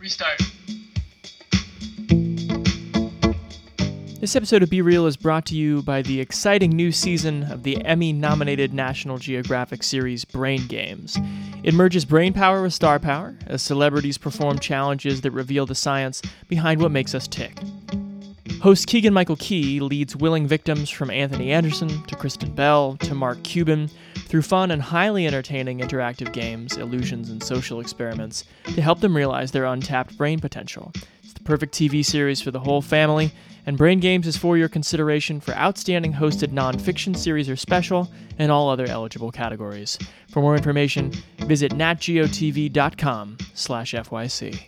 Restart. This episode of Be Reel is brought to you by the exciting new season of the Emmy nominated National Geographic series Brain Games. It merges brain power with star power as celebrities perform challenges that reveal the science behind what makes us tick. Host Keegan Michael Key leads willing victims from Anthony Anderson to Kristen Bell to Mark Cuban through fun and highly entertaining interactive games, illusions, and social experiments to help them realize their untapped brain potential. It's the perfect TV series for the whole family, and Brain Games is for your consideration for outstanding hosted nonfiction series or special and all other eligible categories. For more information, visit natgeotv.com slash FYC.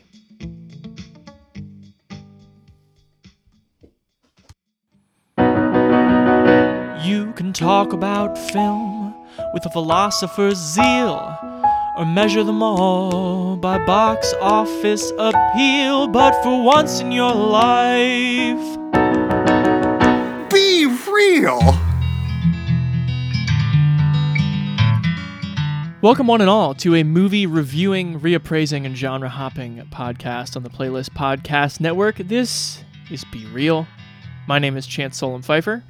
You can talk about film with a philosopher's zeal, or measure them all by box office appeal. But for once in your life, Be real. welcome one and all to a movie reviewing, reappraising, and genre hopping podcast on the Playlist Podcast Network. This is Be Reel. My name is Chance Solem-Pfeifer.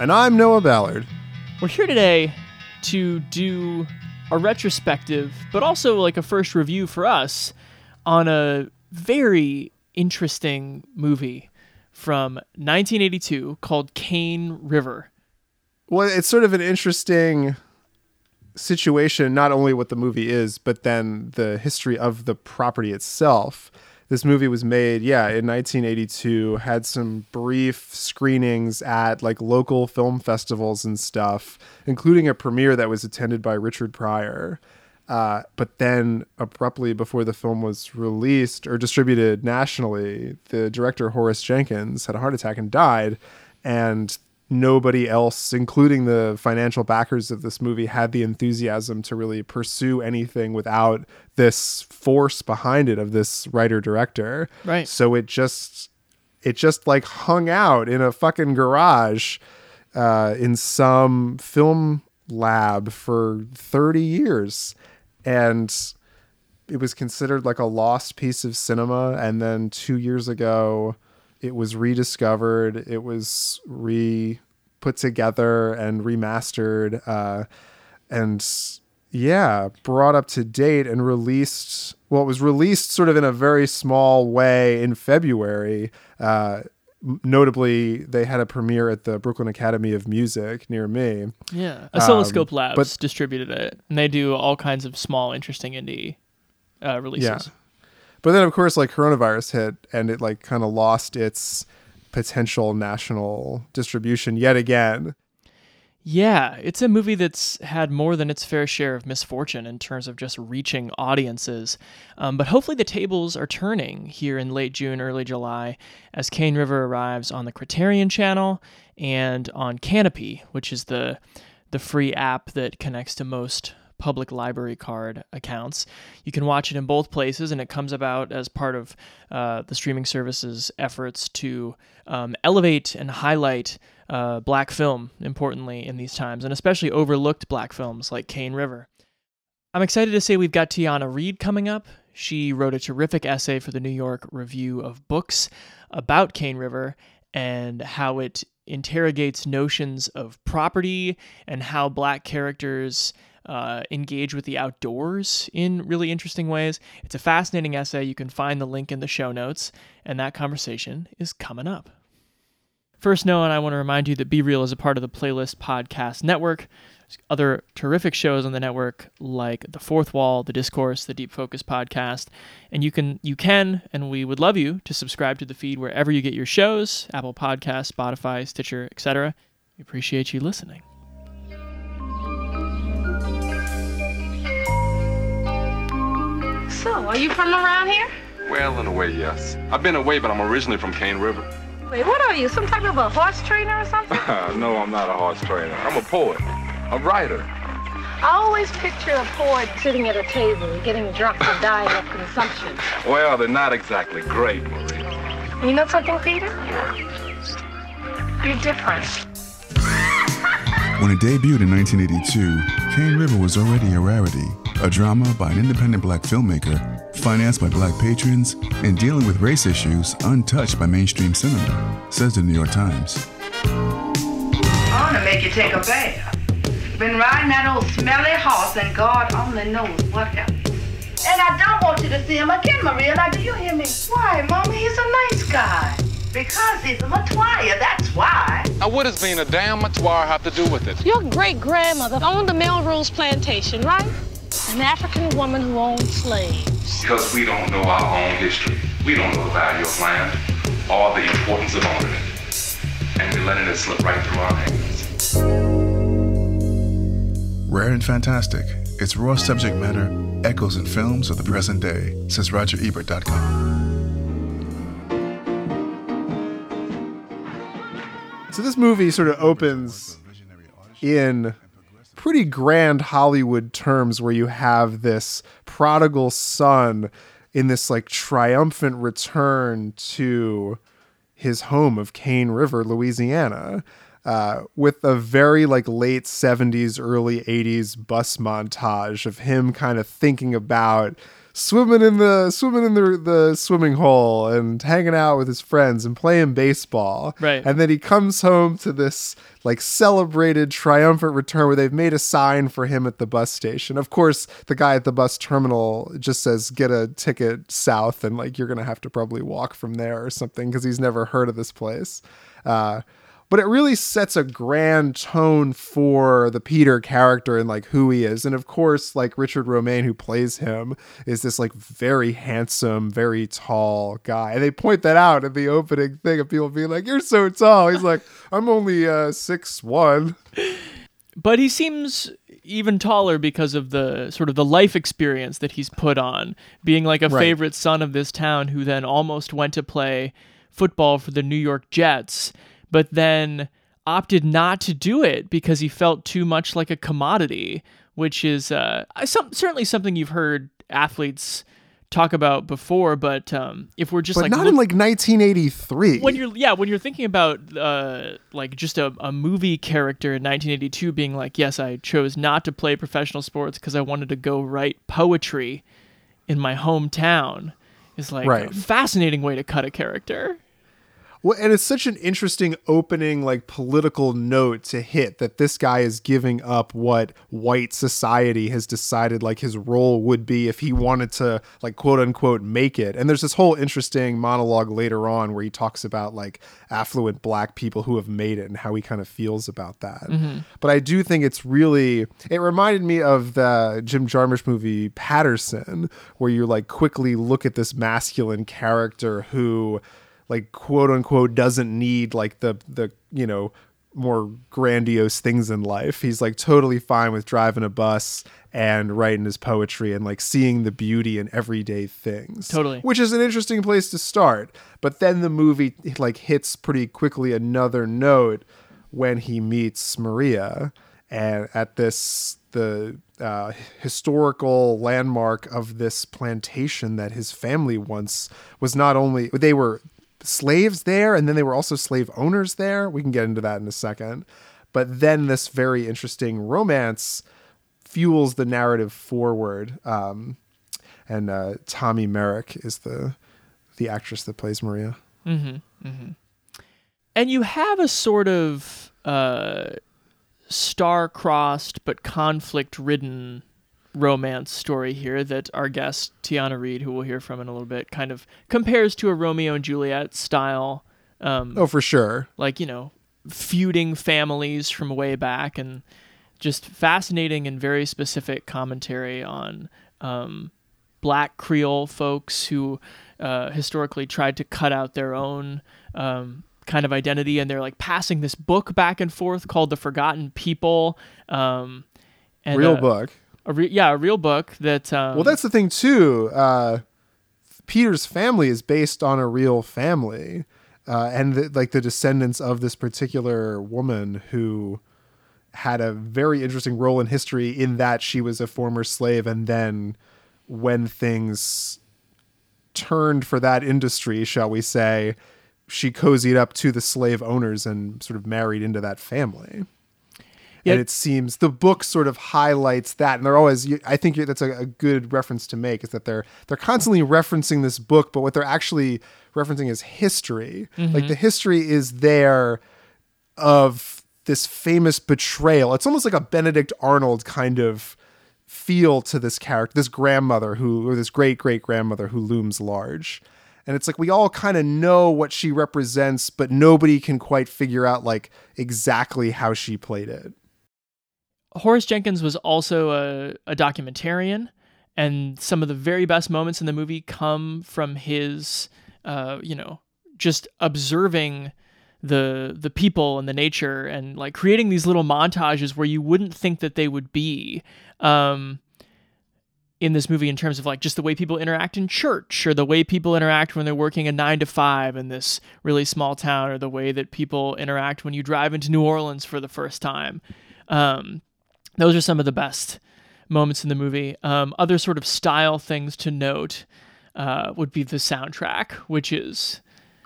And I'm Noah Ballard. We're here today to do a retrospective, but also like a first review for us on a very interesting movie from 1982 called Cane River. Well, it's sort of an interesting situation, not only what the movie is, but then the history of the property itself. This movie was made, yeah, in 1982, had some brief screenings at like local film festivals and stuff, including a premiere that was attended by Richard Pryor. Uh, but then abruptly before the film was released or distributed nationally, the director Horace Jenkins had a heart attack and died. And nobody else, including the financial backers of this movie, had the enthusiasm to really pursue anything without this force behind it of this writer director. Right. So it just it just like hung out in a fucking garage uh, in some film lab for 30 years. And it was considered like a lost piece of cinema. And then two years ago, it was rediscovered. It was re put together and remastered. Uh, and yeah, brought up to date and released. Well, it was released sort of in a very small way in February. Uh, notably, they had a premiere at the Brooklyn Academy of Music near me. Yeah. Oscilloscope Labs but- distributed it, and they do all kinds of small, interesting indie uh, releases. Yeah. But then, of course, like coronavirus hit and it like kind of lost its potential national distribution yet again. Yeah, it's a movie that's had more than its fair share of misfortune in terms of just reaching audiences. Um, but hopefully, the tables are turning here in late June, early July, as Cane River arrives on the Criterion channel and on Kanopy, which is the the free app that connects to most public library card accounts. You can watch it in both places, and it comes about as part of uh, the streaming service's efforts to um, elevate and highlight uh, black film, importantly, in these times, and especially overlooked black films like Cane River. I'm excited to say we've got Tiana Reid coming up. She wrote a terrific essay for the New York Review of Books about Cane River and how it interrogates notions of property and how black characters uh, engage with the outdoors in really interesting ways. It's a fascinating essay. You can find the link in the show notes, and that conversation is coming up. First, Noah and I want to remind you that Be Reel is a part of the Playlist Podcast Network. There's other terrific shows on the network like The Fourth Wall, The Discourse, the Deep Focus podcast, and you can you can and we would love you to subscribe to the feed wherever you get your shows, Apple Podcasts, Spotify, Stitcher, etc. We appreciate you listening. So, are you from around here? Well, in a way, yes. I've been away, but I'm originally from Cane River. Wait, what are you? Some type of a horse trainer or something? no, I'm not a horse trainer. I'm a poet, a writer. I always picture a poet sitting at a table, getting drunk and dying of consumption. Well, they're not exactly great, Marie. You know something, Peter? You're different. When it debuted in 1982, Cane River was already a rarity, a drama by an independent black filmmaker financed by black patrons, and dealing with race issues untouched by mainstream cinema, says the New York Times. I want to make you take a bath. Been riding that old smelly horse, and God only knows what else. And I don't want you to see him again, Maria. Now, do you hear me? Why, Mama? He's a nice guy. Because he's a Metoyer, that's why. Now, what does being a damn Metoyer have to do with it? Your great grandmother owned the Melrose plantation, right? An African woman who owned slaves. Because we don't know our own history. We don't know the value of land or the importance of owning it. And we're letting it slip right through our hands. Rare and fantastic, its raw subject matter echoes in films of the present day, says RogerEbert.com. So this movie sort of opens in pretty grand Hollywood terms where you have this prodigal son in this like triumphant return to his home of Cane River, Louisiana, uh, with a very like late 70s, early 80s bus montage of him kind of thinking about swimming in the swimming in the the swimming hole and hanging out with his friends and playing baseball. Right. And then he comes home to this like celebrated triumphant return where they've made a sign for him at the bus station. Of course, the guy at the bus terminal just says get a ticket south and like you're going to have to probably walk from there or something because he's never heard of this place. Uh but it really sets a grand tone for the Peter character and like who he is. And of course, like Richard Romain, who plays him, is this like very handsome, very tall guy. And they point that out in the opening thing of people being like, You're so tall. He's like, I'm only uh six one. but he seems even taller because of the sort of the life experience that he's put on being like a Right. favorite son of this town who then almost went to play football for the New York Jets but then opted not to do it because he felt too much like a commodity which is uh, some, certainly something you've heard athletes talk about before but um, if we're just But like not look- in like 1983. when you're yeah when you're thinking about uh like just a, a movie character in 1982 being like yes i chose not to play professional sports because i wanted to go write poetry in my hometown is like a fascinating way to cut a character Well, and it's such an interesting opening, like political note to hit that this guy is giving up what white society has decided like his role would be if he wanted to, like, quote unquote, make it. And there's this whole interesting monologue later on where he talks about like affluent black people who have made it and how he kind of feels about that. Mm-hmm. But I do think it's really, it reminded me of the Jim Jarmusch movie Paterson, where you like quickly look at this masculine character who, like quote unquote doesn't need like the the you know more grandiose things in life. He's like totally fine with driving a bus and writing his poetry and like seeing the beauty in everyday things. Totally. Which is an interesting place to start. But then the movie like hits pretty quickly another note when he meets Maria and at this the uh, historical landmark of this plantation that his family once was not only they were slaves there and then they were also slave owners there. We can get into that in a second. But then this very interesting romance fuels the narrative forward um, and uh, tommye myrick is the the actress that plays maria. And you have a sort of uh star-crossed but conflict-ridden romance story here that our guest Tiana Reid, who we'll hear from in a little bit, kind of compares to a Romeo and Juliet style. Um, oh for sure like you know feuding families from way back and just fascinating and very specific commentary on um, black creole folks who uh, historically tried to cut out their own um, kind of identity and they're like passing this book back and forth called the forgotten people um, and, real uh, book a re- yeah a real book that um, well that's the thing too uh, peter's family is based on a real family uh, and the, like the descendants of this particular woman who had a very interesting role in history in that she was a former slave and then when things turned for that industry shall we say she cozied up to the slave owners and sort of married into that family Yeah. And it seems the book sort of highlights that, and they're always. I think that's a, a good reference to make is that they're they're constantly referencing this book, but what they're actually referencing is history. Like mm-hmm. the history is there of this famous betrayal. It's almost like a Benedict Arnold kind of feel to this character, this grandmother who, or this great great grandmother who looms large. And it's like we all kind of know what she represents, but nobody can quite figure out like exactly how she played it. Horace Jenkins was also a, a documentarian, and some of the very best moments in the movie come from his, uh, you know, just observing the the people and the nature, and like creating these little montages where you wouldn't think that they would be. Um, in this movie in terms of like just the way people interact in church or the way people interact when they're working a 9 to 5 in this really small town or the way that people interact when you drive into New Orleans for the first time. Um, those are some of the best moments in the movie. Um, other sort of style things to note uh, would be the soundtrack, which is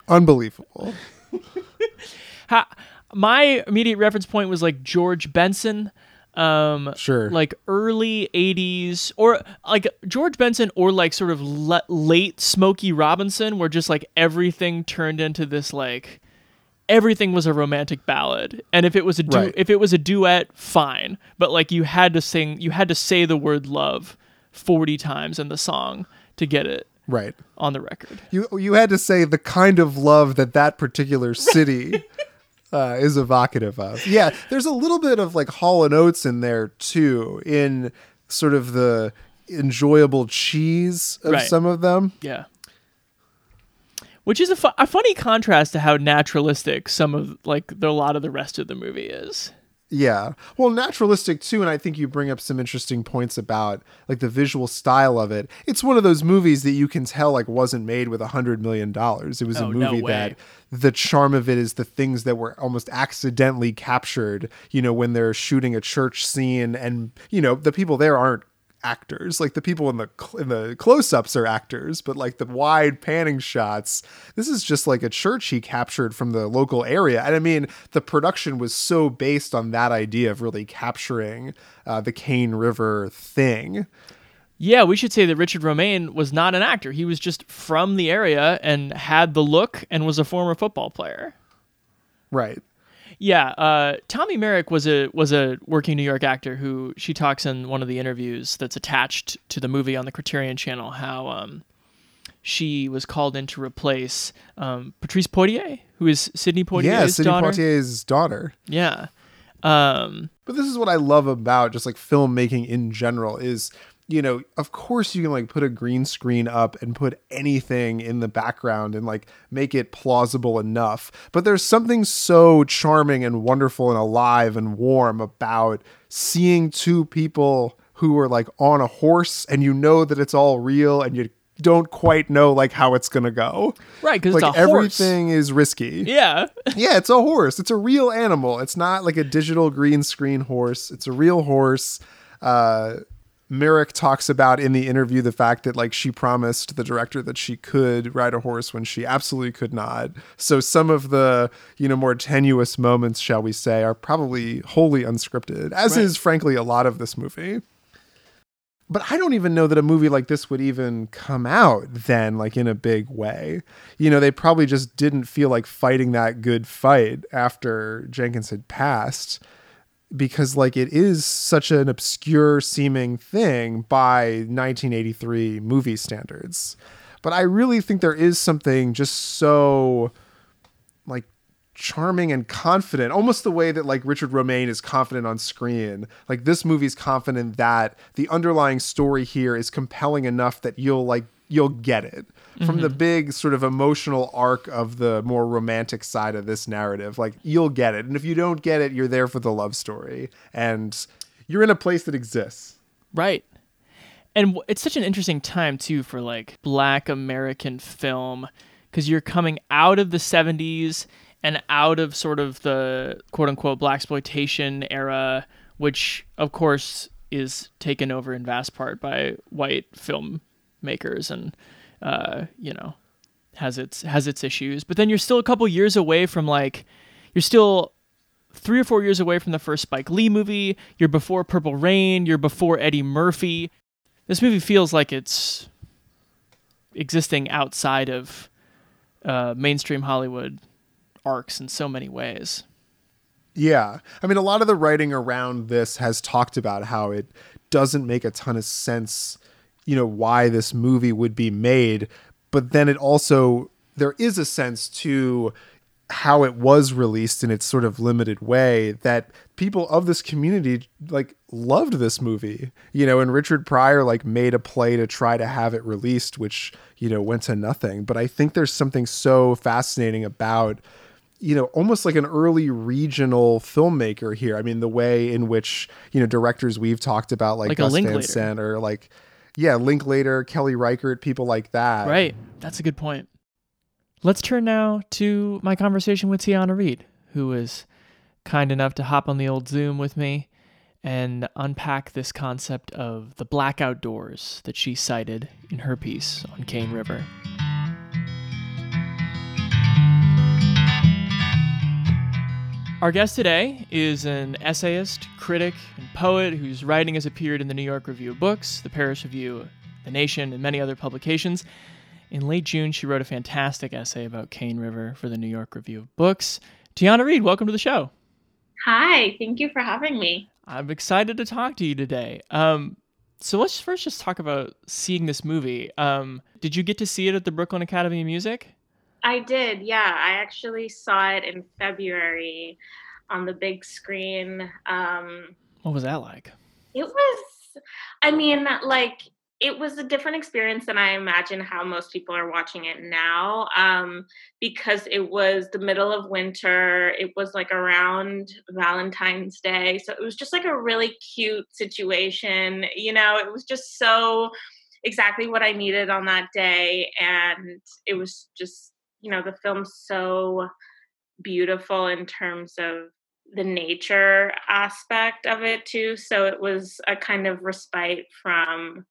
Unbelievable. ha- my immediate reference point was like George Benson. Um, Sure. like early 80s or like George Benson or like sort of le- late Smokey Robinson where just like everything turned into this like everything was a romantic ballad and if it was a du- Right. if it was a duet fine but like you had to sing you had to say the word love 40 times in the song to get it Right. on the record. You you had to say the kind of love that that particular city uh, is evocative of. Yeah, there's a little bit of like Hall and Oates in there too, in sort of the enjoyable cheese of Right. some of them. Yeah. Which is a, fu- a funny contrast to how naturalistic some of like the, a lot of the rest of the movie is. Yeah. Well, naturalistic too, and I think you bring up some interesting points about like the visual style of it. It's one of those movies that you can tell like wasn't made with a hundred million dollars. It was Oh, a movie way. that the charm of it is the things that were almost accidentally captured, you know, when they're shooting a church scene and you know, the people there aren't actors like the people in the cl- in the close-ups are actors but like the wide panning shots this is just like a church he captured from the local area and i mean the production was so based on that idea of really capturing uh, the cane river thing Yeah, we should say that Richard Romain was not an actor. He was just from the area and had the look and was a former football player. right Yeah, uh, Tommye Myrick was a was a working New York actor who she talks in one of the interviews that's attached to the movie on the Criterion Channel how um, she was called in to replace um, Patrice Poitier, who is Sidney Poitier's yeah sidney daughter. poitier's daughter Yeah, um, But this is what I love about just like filmmaking in general is, you know, of course you can like put a green screen up and put anything in the background and like make it plausible enough. But there's something so charming and wonderful and alive and warm about seeing two people who are like on a horse and you know that it's all real and you don't quite know like how it's to go. right? Because Like it's a horse. everything is risky. Yeah, Yeah, it's a horse. It's a real animal. It's not like a digital green screen horse. It's a real horse. Uh, Myrick talks about in the interview the fact that like she promised the director that she could ride a horse when she absolutely could not. So some of the you know more tenuous moments, shall we say, are probably wholly unscripted, as Right. is frankly a lot of this movie. But I don't even know that a movie like this would even come out then, like in a big way. You know, they probably just didn't feel like fighting that good fight after Jenkins had passed because, like, it is such an obscure seeming thing by 1983 movie standards. But I really think there is something just so, like, charming and confident, almost the way that like Richard Romain is confident on screen. Like this movie's confident that the underlying story here is compelling enough that you'll like you'll get it from the mm-hmm. big sort of emotional arc of the more romantic side of this narrative. Like you'll get it. And if you don't get it, you're there for the love story and you're in a place that exists. Right. And it's such an interesting time too for like black American film because you're coming out of the 70s and out of sort of the quote unquote black exploitation era which of course is taken over in vast part by white filmmakers and uh, you know has its has its issues but then you're still a couple years away from like you're still three or four years away from the first Spike Lee movie. You're before Purple Rain. You're before Eddie Murphy. This movie feels like it's existing outside of uh, mainstream Hollywood arcs in so many ways. Yeah. I mean, a lot of the writing around this has talked about how it doesn't make a ton of sense, you know, why this movie would be made. But then it also, there is a sense to how it was released in its sort of limited way that people of this community like loved this movie you know and richard pryor like made a play to try to have it released which you know went to nothing but i think there's something so fascinating about you know almost like an early regional filmmaker here i mean the way in which you know directors we've talked about like, Like a gus van sant or like yeah linklater kelly reichardt people like that Right. That's a good point. Let's turn now to my conversation with Tiana Reid, who was kind enough to hop on the old Zoom with me and unpack this concept of the black outdoors that she cited in her piece on Cane River. Our guest today is an essayist, critic, and poet whose writing has appeared in the New York Review of Books, the Paris Review, The Nation, and many other publications. In late June, she wrote a fantastic essay about Cane River for the New York Review of Books. Tiana Reid, welcome to the show. Hi, thank you for having me. I'm excited to talk to you today. Um, so let's first just talk about seeing this movie. Um, did you get to see it at the Brooklyn Academy of Music? I did, yeah. I actually saw it in February on the big screen. Um, What was that like? it was, I mean, like, it was a different experience than I imagine how most people are watching it now um, because it was the middle of winter. It was like around Valentine's Day. So it was just like a really cute situation. You know, it was just so exactly what I needed on that day. And it was just, you know, the film's so beautiful in terms of the nature aspect of it too. So it was a kind of respite from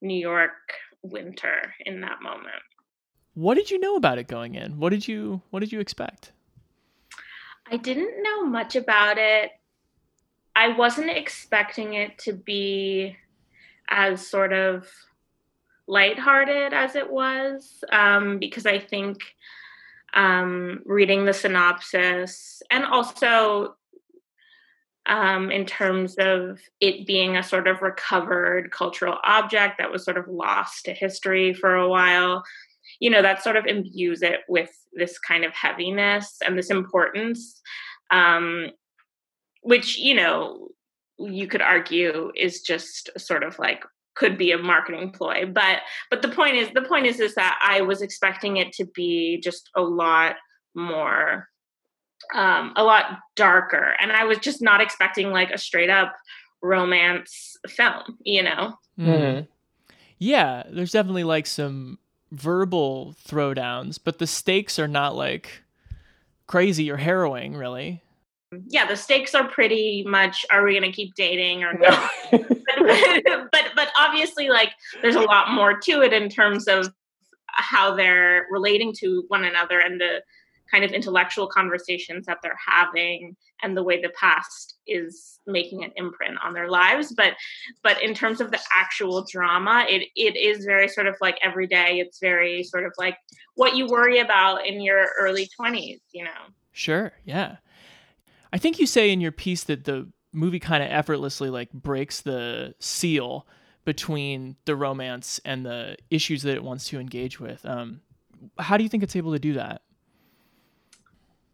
New York winter in that moment. What did you know about it going in? What did you What did you expect? I didn't know much about it. I wasn't expecting it to be as sort of lighthearted as it was, um, because I think um, reading the synopsis and also um, in terms of it being a sort of recovered cultural object that was sort of lost to history for a while, you know, that sort of imbues it with this kind of heaviness and this importance, um, which, you know, you could argue is just sort of like could be a marketing ploy but but the point is the point is is that i was expecting it to be just a lot more um a lot darker and i was just not expecting like a straight up romance film you know Mm. Yeah, there's definitely like some verbal throwdowns, but the stakes are not like crazy or harrowing, really. Um, yeah the stakes are pretty much are we going to keep dating or not? But, but but obviously like there's a lot more to it in terms of how they're relating to one another and the kind of intellectual conversations that they're having and the way the past is making an imprint on their lives. But but in terms of the actual drama it it is very sort of like every day it's very sort of like what you worry about in your early 20s you know? Sure, yeah. I think you say in your piece that the movie kind of effortlessly like breaks the seal between the romance and the issues that it wants to engage with. Um, how do you think it's able to do that?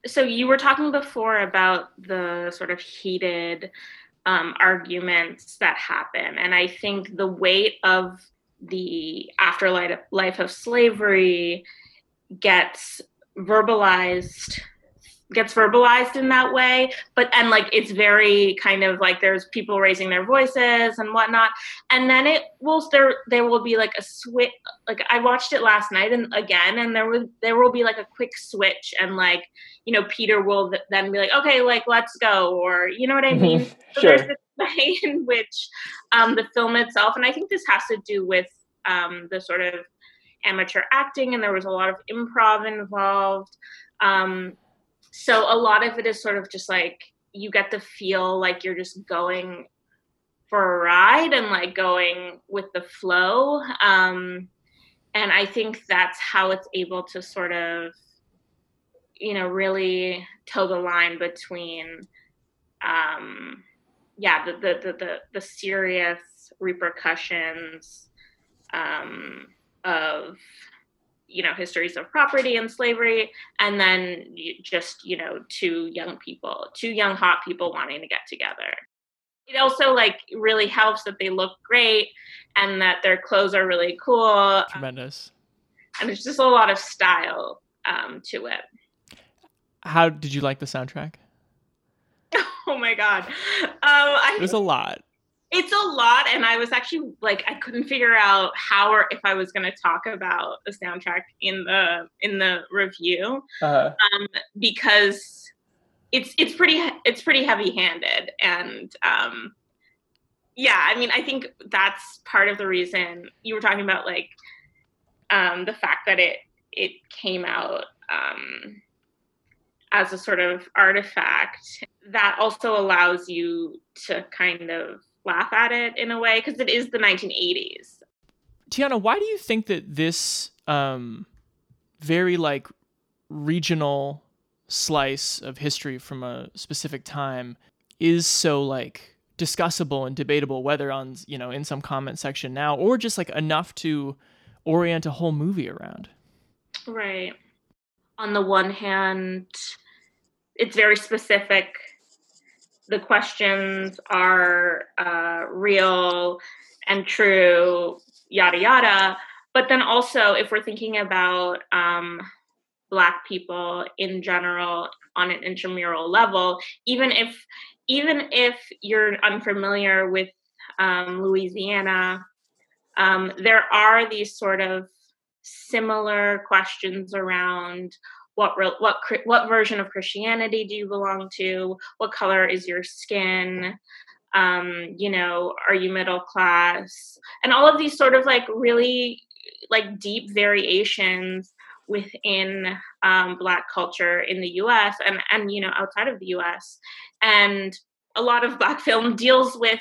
so you were talking before about the sort of heated um, arguments that happen and i think the weight of the afterlife life of slavery gets verbalized gets verbalized in that way. But and like it's very kind of like there's people raising their voices and whatnot. And then it will there there will be like a switch like i watched it last night and again and there was there will be like a quick switch and like you know peter will th- then be like okay like let's go or you know what i mean? So Sure. there's this way in which um, the film itself and i think this has to do with um, the sort of amateur acting and there was a lot of improv involved. Um, so a lot of it is sort of just like you get to feel like you're just going for a ride and like going with the flow. Um, and I think that's how it's able to sort of, you know, really toe the line between, um, yeah, the the the the, the serious repercussions um, of you know histories of property and slavery and then just you know two young people two young hot people wanting to get together. It also like really helps that they look great and that their clothes are really cool tremendous. um, and there's just a lot of style um, to it. How did you like the soundtrack? Oh my god. Um, I, it was a lot it's a lot and i was actually like i couldn't figure out how or if i was going to talk about the soundtrack in the in the review uh-huh. um, because it's it's pretty it's pretty heavy handed and um, yeah i mean i think that's part of the reason you were talking about like um, the fact that it it came out um, as a sort of artifact that also allows you to kind of laugh at it in a way because it is the 1980s. Tiana, why do you think that this um, very like regional slice of history from a specific time is so like discussable and debatable whether on you know in some comment section now or just like enough to orient a whole movie around right on the one hand it's very specific the questions are uh, real and true, yada yada. But then also, if we're thinking about um, Black people in general on an intramural level, even if even if you're unfamiliar with um, Louisiana, um, there are these sort of similar questions around what what what version of Christianity do you belong to? What color is your skin? Um, you know, are you middle class? And all of these sort of like really like deep variations within um, Black culture in the U.S. and and you know outside of the U.S. and a lot of black film deals with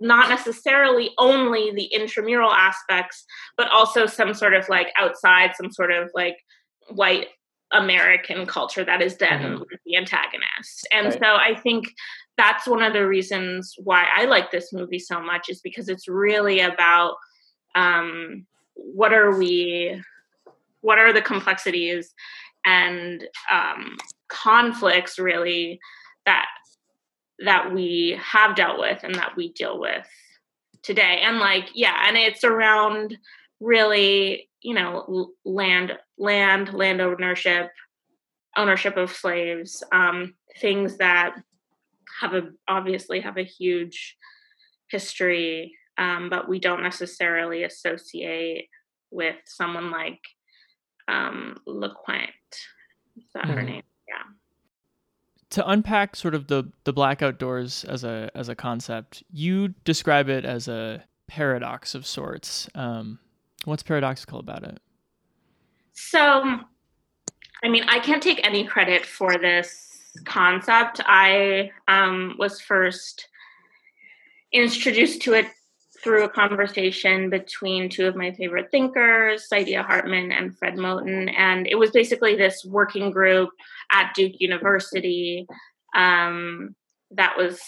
not necessarily only the intramural aspects but also some sort of like outside some sort of like white American culture that is then mm-hmm. the antagonist. And right. so I think that's one of the reasons why I like this movie so much is because it's really about um, what are we, what are the complexities and um, conflicts really that that we have dealt with and that we deal with today. And like, yeah, and it's around really you know land land land ownership ownership of slaves um, things that have a obviously have a huge history um, but we don't necessarily associate with someone like um. Is that mm. her name? Yeah. To unpack sort of the the black outdoors as a as a concept, you describe it as a paradox of sorts. Um, What's paradoxical about it? So, I mean, I can't take any credit for this concept. I um, was first introduced to it through a conversation between two of my favorite thinkers, Saidiya Hartman and Fred Moten. And it was basically this working group at Duke University um, that was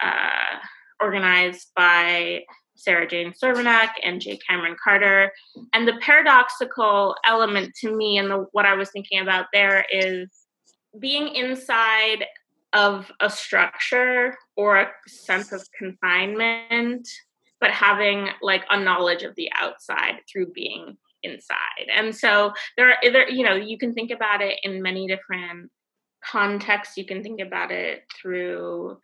uh, organized by Sarah Jane Cervenak and J. Kameron Carter. And the paradoxical element to me and the, what I was thinking about there is being inside of a structure or a sense of confinement, but having like a knowledge of the outside through being inside. And so there are, there, you know, you can think about it in many different contexts. You can think about it through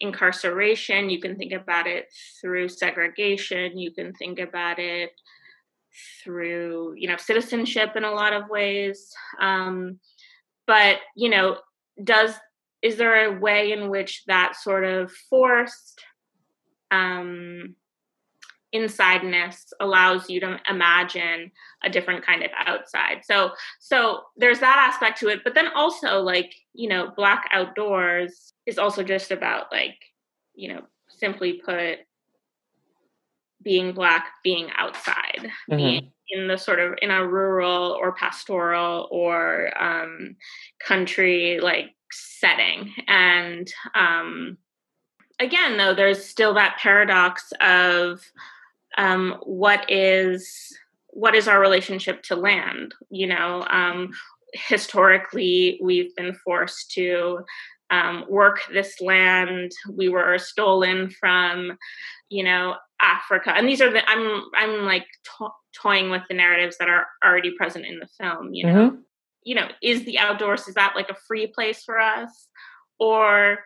incarceration, you can think about it through segregation, you can think about it through, you know, citizenship in a lot of ways. Um, but, you know, does is there a way in which that sort of forced um, insideness allows you to imagine a different kind of outside so so there's that aspect to it but then also like you know black outdoors is also just about like you know simply put being black being outside mm-hmm. being in the sort of in a rural or pastoral or um, country like setting and um, again though there's still that paradox of um, what is what is our relationship to land you know? Um, historically we've been forced to um, work this land. We were stolen from you know africa. And these are the i'm i'm like to- toying with the narratives that are already present in the film you know? Mm-hmm. you know is the outdoors is that like a free place for us? Or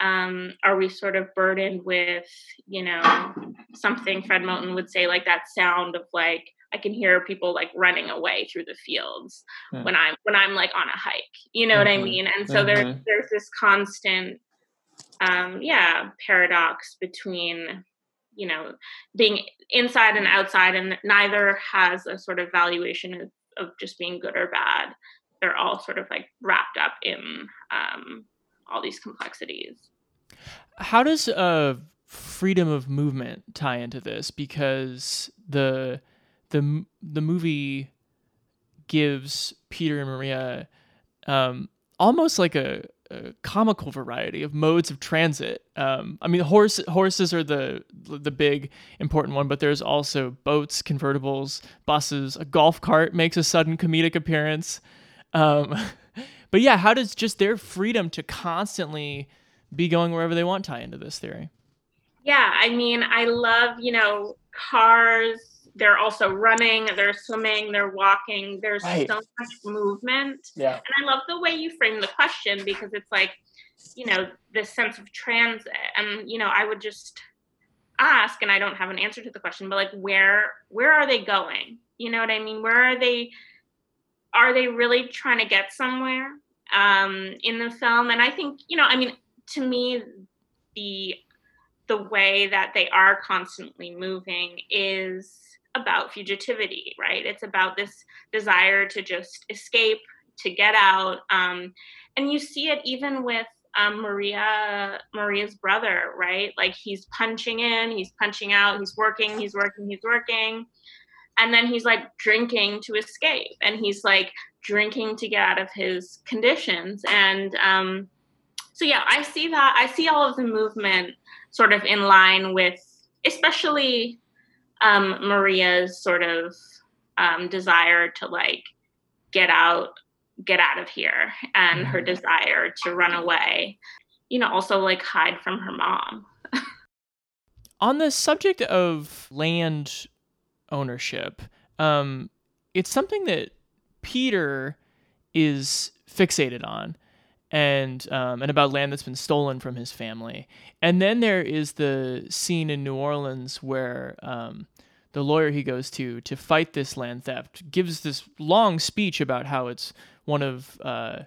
um, are we sort of burdened with you know something fred moten would say like that sound of like i can hear people like running away through the fields when i'm when i'm like on a hike you know mm-hmm. what i mm-hmm. mean and so mm-hmm. there's there's this constant um yeah paradox between you know being inside and outside and neither has a sort of valuation of, of just being good or bad they're all sort of like wrapped up in um, all these complexities how does uh, freedom of movement tie into this because the the the movie gives peter and maria um, almost like a comical variety of modes of transit. Um, I mean, horse horses are the the big important one, but there's also boats, convertibles, buses. A golf cart makes a sudden comedic appearance. Um, but yeah, how does just their freedom to constantly be going wherever they want tie into this theory? Yeah, I mean, I love you know cars they're also running, they're swimming, they're walking. There's right. so much movement. Yeah. And I love the way you frame the question because it's like, you know, this sense of transit. And, you know, I would just ask, and I don't have an answer to the question, but like where where are they going? You know what I mean? Where are they are they really trying to get somewhere um in the film? And I think, you know, I mean, to me, the the way that they are constantly moving is about fugitivity, right? It's about this desire to just escape, to get out. Um, and you see it even with um, Maria, Maria's brother, right? Like he's punching in, he's punching out, he's working, he's working, he's working. And then he's like drinking to escape. And he's like drinking to get out of his conditions. And um, so, yeah, I see that. I see all of the movement sort of in line with, especially um, Maria's sort of um, desire to like get out, get out of here, and her mm-hmm. desire to run away. You know, also like hide from her mom. On the subject of land ownership, um, it's something that Peter is fixated on and um, and about land that's been stolen from his family. And then there is the scene in New Orleans where um, the lawyer he goes to to fight this land theft gives this long speech about how it's one of uh,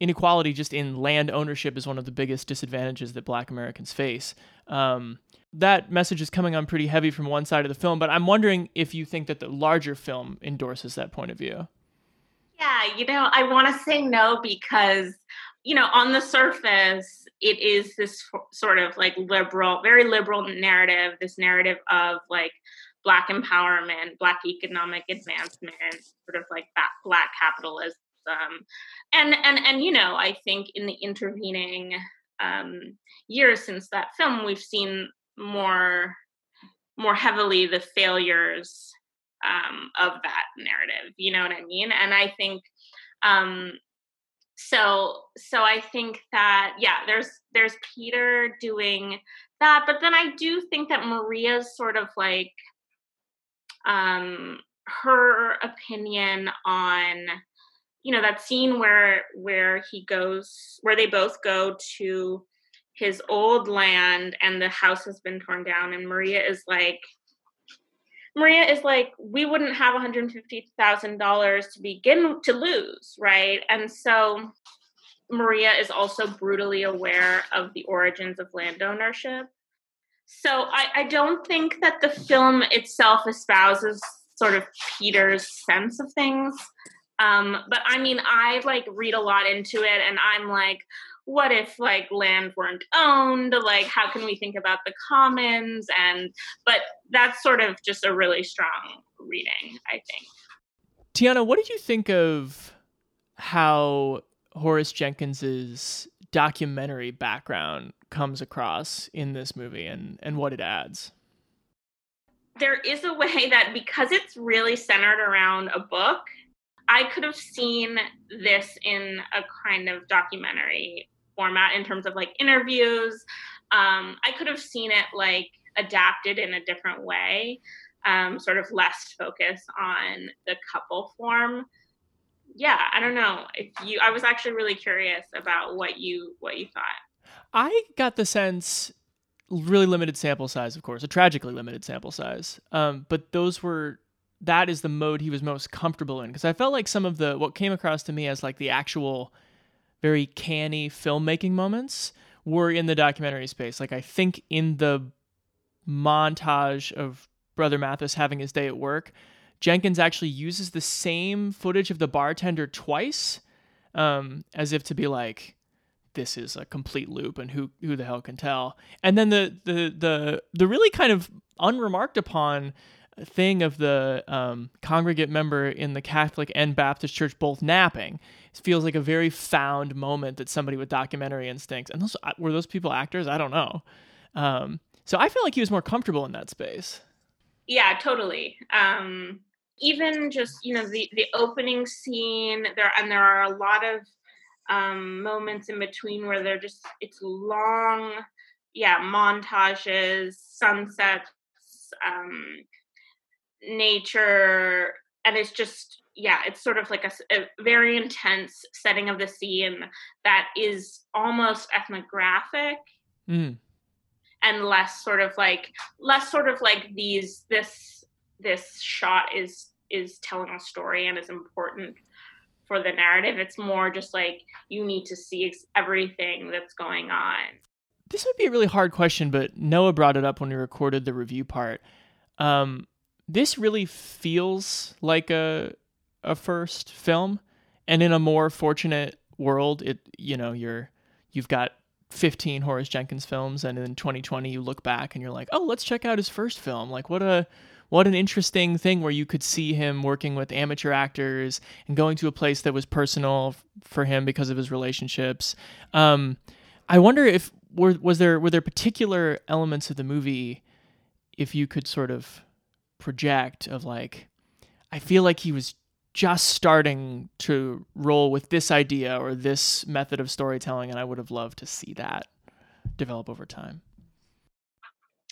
inequality just in land ownership is one of the biggest disadvantages that Black Americans face. Um, that message is coming on pretty heavy from one side of the film, but I'm wondering if you think that the larger film endorses that point of view. Yeah, you know, I want to say no because you know, on the surface, it is this sort of like liberal, very liberal narrative, this narrative of like black empowerment, black economic advancement, sort of like that black capitalism. And and and you know, I think in the intervening um, years since that film, we've seen more more heavily the failures um, of that narrative. You know what I mean? And I think um, so so i think that yeah there's there's peter doing that but then i do think that maria's sort of like um her opinion on you know that scene where where he goes where they both go to his old land and the house has been torn down and maria is like Maria is like, we wouldn't have $150,000 to begin to lose, right? And so Maria is also brutally aware of the origins of land ownership. So I, I don't think that the film itself espouses sort of Peter's sense of things. Um, but I mean, I like read a lot into it, and I'm like, what if like land weren't owned? Like, how can we think about the commons? And but that's sort of just a really strong reading, I think. Tiana, what did you think of how Horace Jenkins's documentary background comes across in this movie and, and what it adds? There is a way that because it's really centered around a book, I could have seen this in a kind of documentary format in terms of like interviews. Um, I could have seen it like adapted in a different way, um, sort of less focus on the couple form. Yeah, I don't know if you. I was actually really curious about what you what you thought. I got the sense really limited sample size, of course, a tragically limited sample size. Um, but those were that is the mode he was most comfortable in because I felt like some of the what came across to me as like the actual very canny filmmaking moments were in the documentary space. Like I think in the montage of Brother Mathis having his day at work, Jenkins actually uses the same footage of the bartender twice, um, as if to be like, this is a complete loop and who who the hell can tell and then the the the the really kind of unremarked upon thing of the um, congregate member in the Catholic and Baptist church both napping it feels like a very found moment that somebody with documentary instincts and those were those people actors? I don't know. Um, so I feel like he was more comfortable in that space. Yeah totally. Um, even just you know the the opening scene there and there are a lot of um, moments in between where they're just it's long yeah montages sunsets um, nature and it's just yeah it's sort of like a, a, very intense setting of the scene that is almost ethnographic mm. and less sort of like less sort of like these this this shot is is telling a story and is important for the narrative. It's more just like you need to see everything that's going on. This would be a really hard question, but Noah brought it up when we recorded the review part. Um, this really feels like a a first film, and in a more fortunate world, it you know you're you've got 15 Horace Jenkins films, and in 2020 you look back and you're like, oh, let's check out his first film. Like what a what an interesting thing where you could see him working with amateur actors and going to a place that was personal for him because of his relationships. Um, I wonder if were was there were there particular elements of the movie if you could sort of project of like I feel like he was just starting to roll with this idea or this method of storytelling and I would have loved to see that develop over time.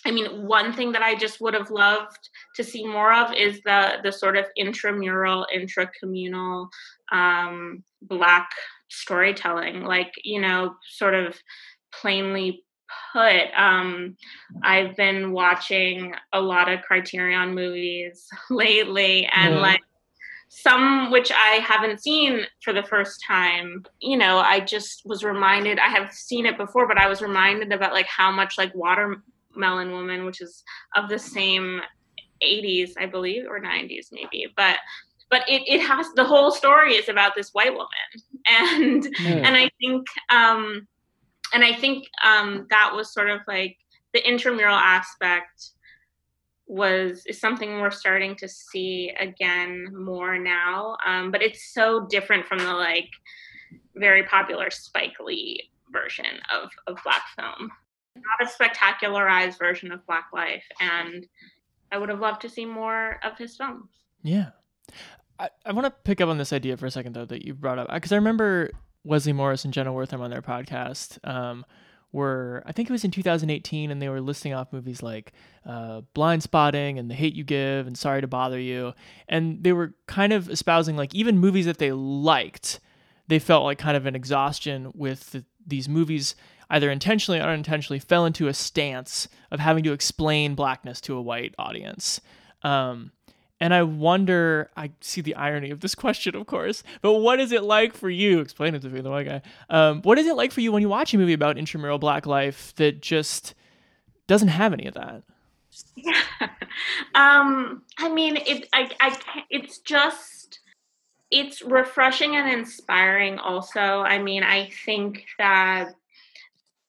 I mean, one thing that I just would have loved to see more of is the the sort of intramural, intracommunal um, black storytelling, like you know, sort of plainly put. Um, I've been watching a lot of Criterion movies lately, and like some which I haven't seen for the first time. You know, I just was reminded. I have seen it before, but I was reminded about like how much like Watermelon Woman, which is of the same 80s, I believe, or 90s maybe. But but it, it has the whole story is about this white woman, and mm. and I think um, and I think um, that was sort of like the intramural aspect was is something we're starting to see again more now. Um, but it's so different from the like very popular Spike Lee version of, of black film not a spectacularized version of Black Life, and I would have loved to see more of his films. Yeah. I, I want to pick up on this idea for a second, though, that you brought up. Because I remember Wesley Morris and Jenna Wortham on their podcast um, were, I think it was in 2018, and they were listing off movies like uh, Blindspotting and The Hate You Give and Sorry to Bother You. And they were kind of espousing, like, even movies that they liked, they felt like kind of an exhaustion with the, these movies either intentionally or unintentionally fell into a stance of having to explain blackness to a white audience. Um, and I wonder, I see the irony of this question, of course, but what is it like for you? Explain it to me, the white guy. Um, what is it like for you when you watch a movie about intramural black life that just doesn't have any of that. Yeah. Um, I mean, it. I. I. It's just. It's refreshing and inspiring. Also, I mean, I think that,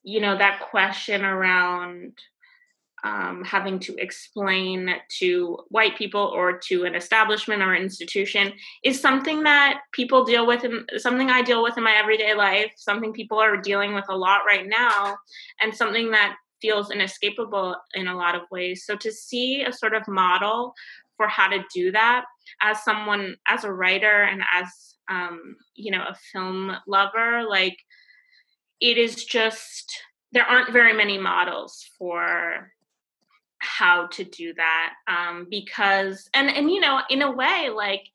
you know, that question around um, having to explain to white people or to an establishment or institution is something that people deal with and something I deal with in my everyday life, something people are dealing with a lot right now, and something that feels inescapable in a lot of ways. So to see a sort of model for how to do that as someone, as a writer and as, um, you know, a film lover, like it is just, there aren't very many models for how to do that um, because and and you know in a way like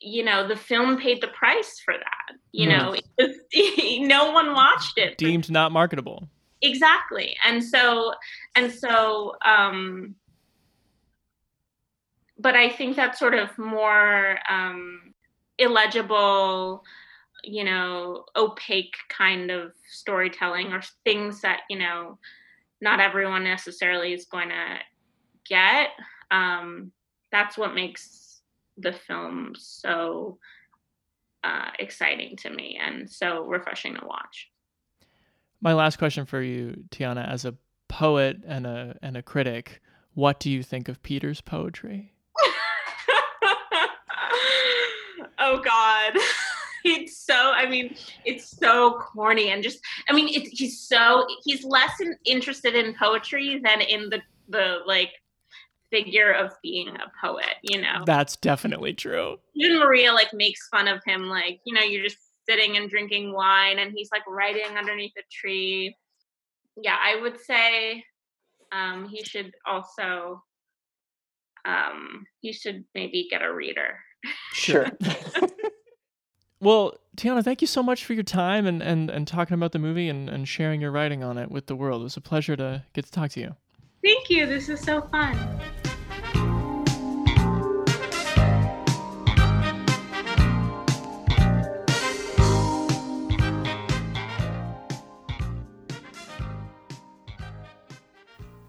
you know the film paid the price for that you mm. know was, no one watched it deemed not marketable exactly and so and so um but i think that sort of more um illegible you know opaque kind of storytelling or things that you know not everyone necessarily is going to get um that's what makes the film so uh, exciting to me and so refreshing to watch my last question for you, Tiana, as a poet and a and a critic, what do you think of Peter's poetry? oh God. It's so I mean, it's so corny and just I mean it's he's so he's less in, interested in poetry than in the the like figure of being a poet, you know. That's definitely true. Even Maria like makes fun of him, like, you know, you're just sitting and drinking wine and he's like writing underneath a tree. Yeah, I would say um, he should also um, he should maybe get a reader. Sure. well, Tiana, thank you so much for your time and, and, and talking about the movie and, and sharing your writing on it with the world. It was a pleasure to get to talk to you. Thank you. This is so fun.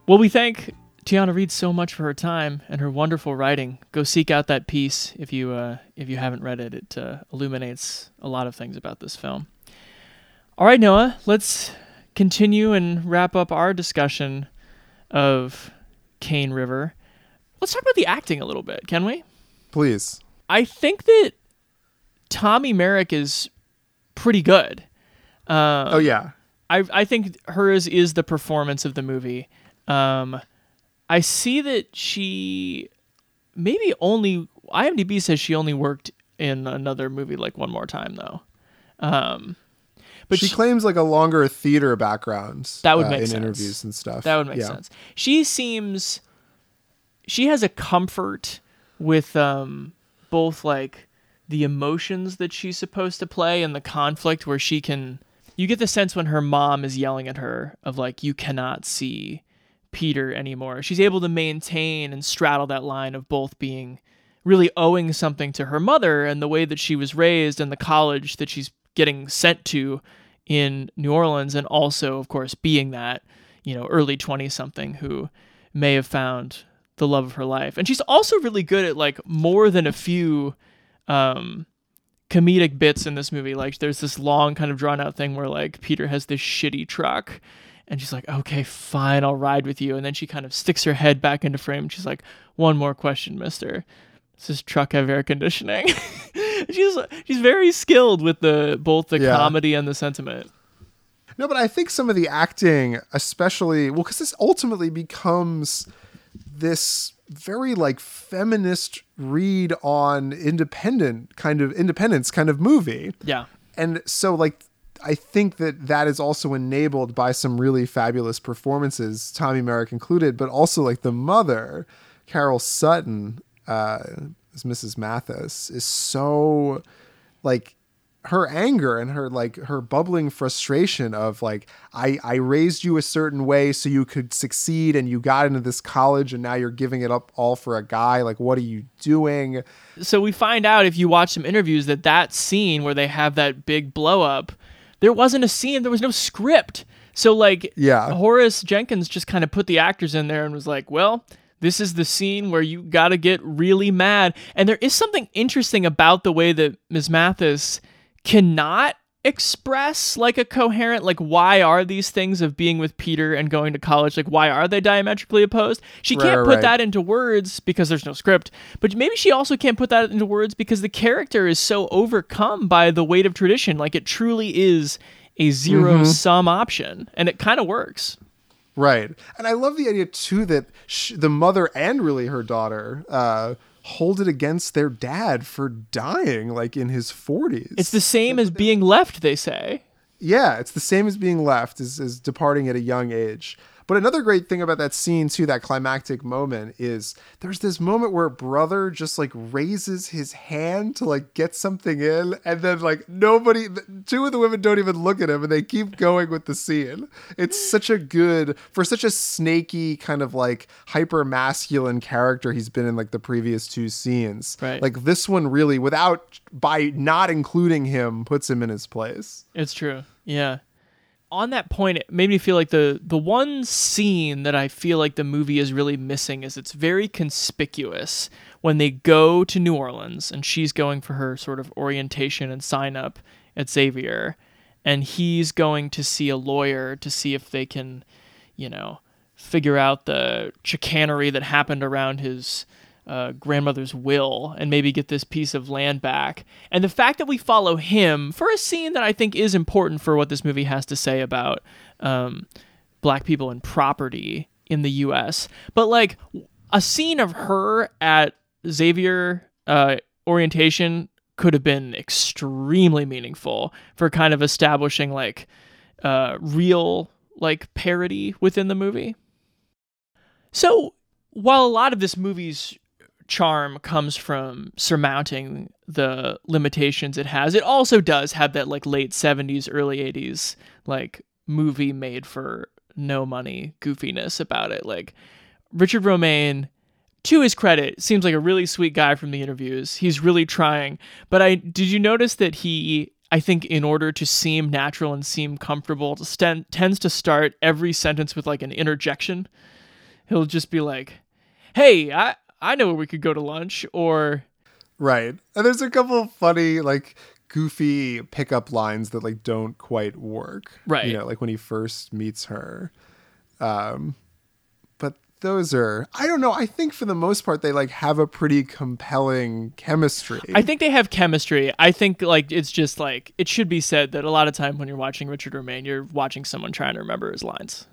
Well, we thank Tiana Reid so much for her time and her wonderful writing. Go seek out that piece if you uh, if you haven't read it. It uh, illuminates a lot of things about this film. All right, Noah, let's continue and wrap up our discussion of Cane River. Let's talk about the acting a little bit, can we? Please. I think that Tommye Myrick is pretty good. Uh, oh yeah. I I think hers is the performance of the movie. Um, I see that she maybe only IMDb says she only worked in another movie like one more time though. Um, but she, she, claims like a longer theater background. That would uh, make in sense. interviews and stuff. That would make yeah. sense. She seems she has a comfort with um both like the emotions that she's supposed to play and the conflict where she can you get the sense when her mom is yelling at her of like you cannot see Peter anymore. She's able to maintain and straddle that line of both being really owing something to her mother and the way that she was raised and the college that she's getting sent to in New Orleans and also of course being that, you know, early 20 something who may have found the love of her life. And she's also really good at like more than a few um comedic bits in this movie. Like there's this long kind of drawn out thing where like Peter has this shitty truck and she's like, okay, fine, I'll ride with you. And then she kind of sticks her head back into frame. And she's like, one more question, mister. Does this truck have air conditioning? she's she's very skilled with the both the yeah. comedy and the sentiment. No, but I think some of the acting, especially well, because this ultimately becomes this very like feminist read on independent kind of independence kind of movie. Yeah. And so like I think that that is also enabled by some really fabulous performances, Tommye Myrick included, but also like the mother, Carol Sutton, uh, as Mrs. Mathis, is so like her anger and her like her bubbling frustration of like I I raised you a certain way so you could succeed and you got into this college and now you're giving it up all for a guy like what are you doing so we find out if you watch some interviews that that scene where they have that big blow up there wasn't a scene, there was no script. So like Yeah. Horace Jenkins just kind of put the actors in there and was like, "Well, this is the scene where you got to get really mad." And there is something interesting about the way that Ms. Mathis cannot express like a coherent like why are these things of being with Peter and going to college like why are they diametrically opposed? She can't right, put right. that into words because there's no script. But maybe she also can't put that into words because the character is so overcome by the weight of tradition. Like it truly is a zero Mm-hmm. sum option and it kind of works. Right. And I love the idea too that sh- the mother and really her daughter uh, hold it against their dad for dying like in his 40s. It's the same as being left, they say. Yeah, it's the same as being left, as, as departing at a young age. But another great thing about that scene, too, that climactic moment, is there's this moment where brother just like raises his hand to like get something in, and then like nobody, two of the women don't even look at him, and they keep going with the scene. It's such a good for such a snaky kind of like hyper masculine character he's been in like the previous two scenes. Right. Like this one really, without by not including him, puts him in his place. It's true. Yeah. On that point, it made me feel like the the one scene that I feel like the movie is really missing is it's very conspicuous when they go to New Orleans and she's going for her sort of orientation and sign up at Xavier. And he's going to see a lawyer to see if they can, you know, figure out the chicanery that happened around his uh, grandmother's will and maybe get this piece of land back. And the fact that we follow him for a scene that I think is important for what this movie has to say about um, black people and property in the U.S. But like a scene of her at Xavier uh, orientation could have been extremely meaningful for kind of establishing like uh, real like parody within the movie. So while a lot of this movie's charm comes from surmounting the limitations it has, it also does have that like late 70s, early 80s like movie made for no money goofiness about it. Like Richard Romain to his credit, seems like a really sweet guy from the interviews. He's really trying. But I did you notice that he I think in order to seem natural and seem comfortable, sten- tends to start every sentence with like an interjection. He'll just be like, "Hey, I I know where we could go to lunch," or Right. And there's a couple of funny, like goofy pickup lines that like don't quite work. Right. You know, like when he first meets her. Um but those are I don't know, I think for the most part they like have a pretty compelling chemistry. I think they have chemistry. I think like it's just like it should be said that a lot of time when you're watching Richard Romain, you're watching someone trying to remember his lines.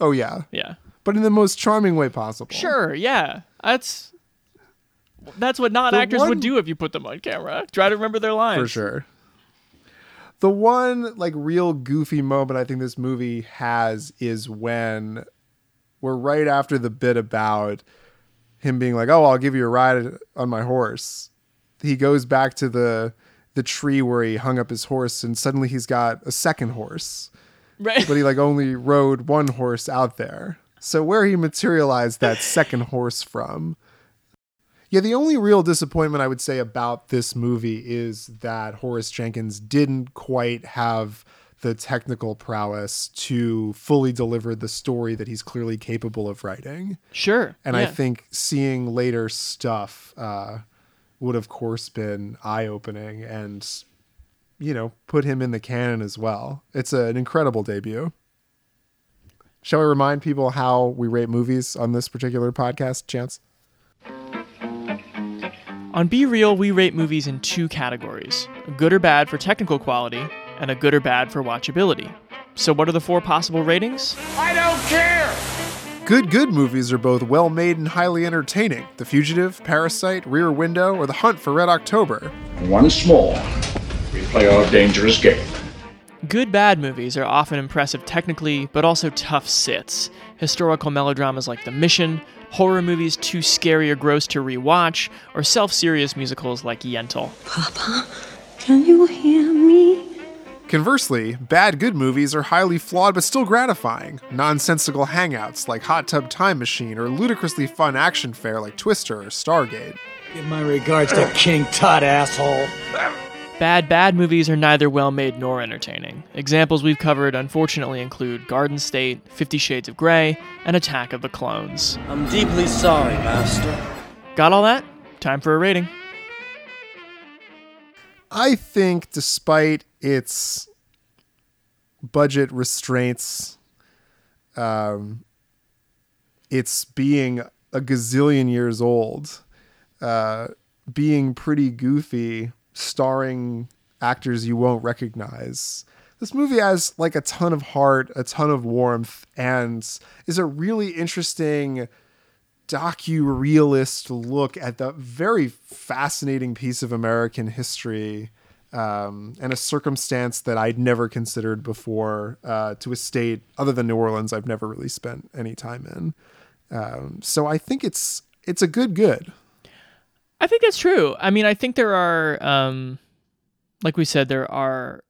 oh yeah. Yeah. But in the most charming way possible. Sure, yeah. That's that's what non-actors one- would do if you put them on camera. Try to remember their lines. For sure. The one like real goofy moment I think this movie has is when we're right after the bit about him being like, "Oh, I'll give you a ride on my horse." He goes back to the the tree where he hung up his horse and suddenly he's got a second horse. Right. But he like only rode one horse out there. So where he materialized that second horse from? Yeah, the only real disappointment I would say about this movie is that Horace Jenkins didn't quite have the technical prowess to fully deliver the story that he's clearly capable of writing. Sure. And I think seeing later stuff uh, would, of course, been eye opening and, you know, put him in the canon as well. It's an incredible debut. Shall we remind people how we rate movies on this particular podcast, Chance? On Be Reel, we rate movies in two categories a good or bad for technical quality, and a good or bad for watchability. So, what are the four possible ratings? I don't care! Good, good movies are both well made and highly entertaining. The Fugitive, Parasite, Rear Window, or The Hunt for Red October. Once more, we play our dangerous game. Good bad movies are often impressive technically, but also tough sits. Historical melodramas like The Mission, horror movies too scary or gross to rewatch, or self serious musicals like Yentl. Papa, can you hear me? Conversely, bad good movies are highly flawed but still gratifying. Nonsensical hangouts like Hot Tub Time Machine or ludicrously fun action fare like Twister or Stargate. Give my regards to King Tut, asshole. Bad, bad movies are neither well made nor entertaining. Examples we've covered unfortunately include Garden State, Fifty Shades of Grey, and Attack of the Clones. I'm deeply sorry, Master. Got all that? Time for a rating. I think, despite its budget restraints, um, it's being a gazillion years old, uh, being pretty goofy, starring actors you won't recognize. This movie has like a ton of heart, a ton of warmth, and is a really interesting docu-realist look at the very fascinating piece of American history um, and a circumstance that I'd never considered before uh, to a state other than New Orleans I've never really spent any time in. Um, so I think it's it's a good good. I think that's true. I mean, I think there are, um, like we said, there are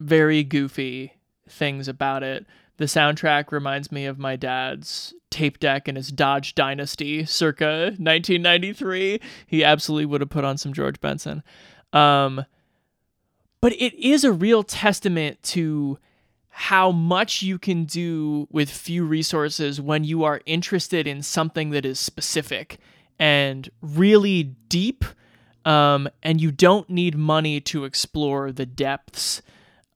very goofy things about it. The soundtrack reminds me of my dad's tape deck and his Dodge Dynasty circa 1993. He absolutely would have put on some George Benson. Um, but it is a real testament to how much you can do with few resources when you are interested in something that is specific and really deep um, and you don't need money to explore the depths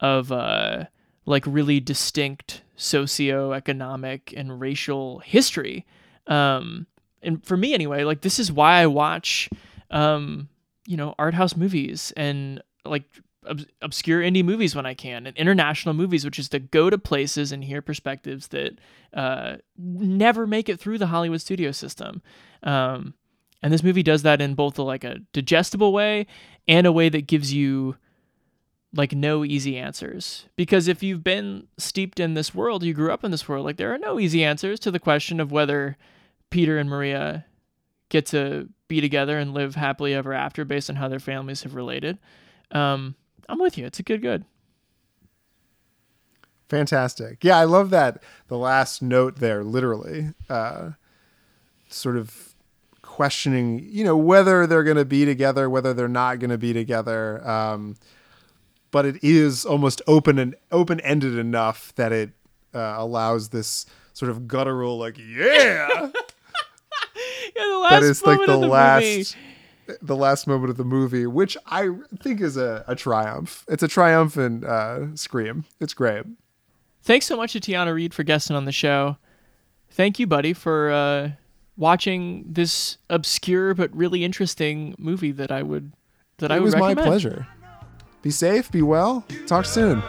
of uh, like really distinct socioeconomic and racial history. Um, and for me anyway like this is why i watch um, you know art house movies and like ob- obscure indie movies when I can, and international movies, which is to go to places and hear perspectives that uh, never make it through the Hollywood studio system. Um, and this movie does that in both a, like a digestible way and a way that gives you like no easy answers. Because if you've been steeped in this world, you grew up in this world, like there are no easy answers to the question of whether Peter and Maria get to be together and live happily ever after based on how their families have related. Um, I'm with you. It's a good good. Fantastic. Yeah, I love that the last note there, literally, uh, sort of questioning, you know, whether they're going to be together, whether they're not going to be together. Um, but it is almost open and open ended enough that it uh, allows this sort of guttural, like, yeah. yeah, the last that is like the, the last. movie the last moment of the movie, which I think is a, a triumph. It's a triumphant uh, scream. It's great. Thanks so much to Tiana Reid for guesting on the show. Thank you, buddy, for uh, watching this obscure but really interesting movie that I would that it I would was recommend. my pleasure. Be safe. Be well. Talk soon.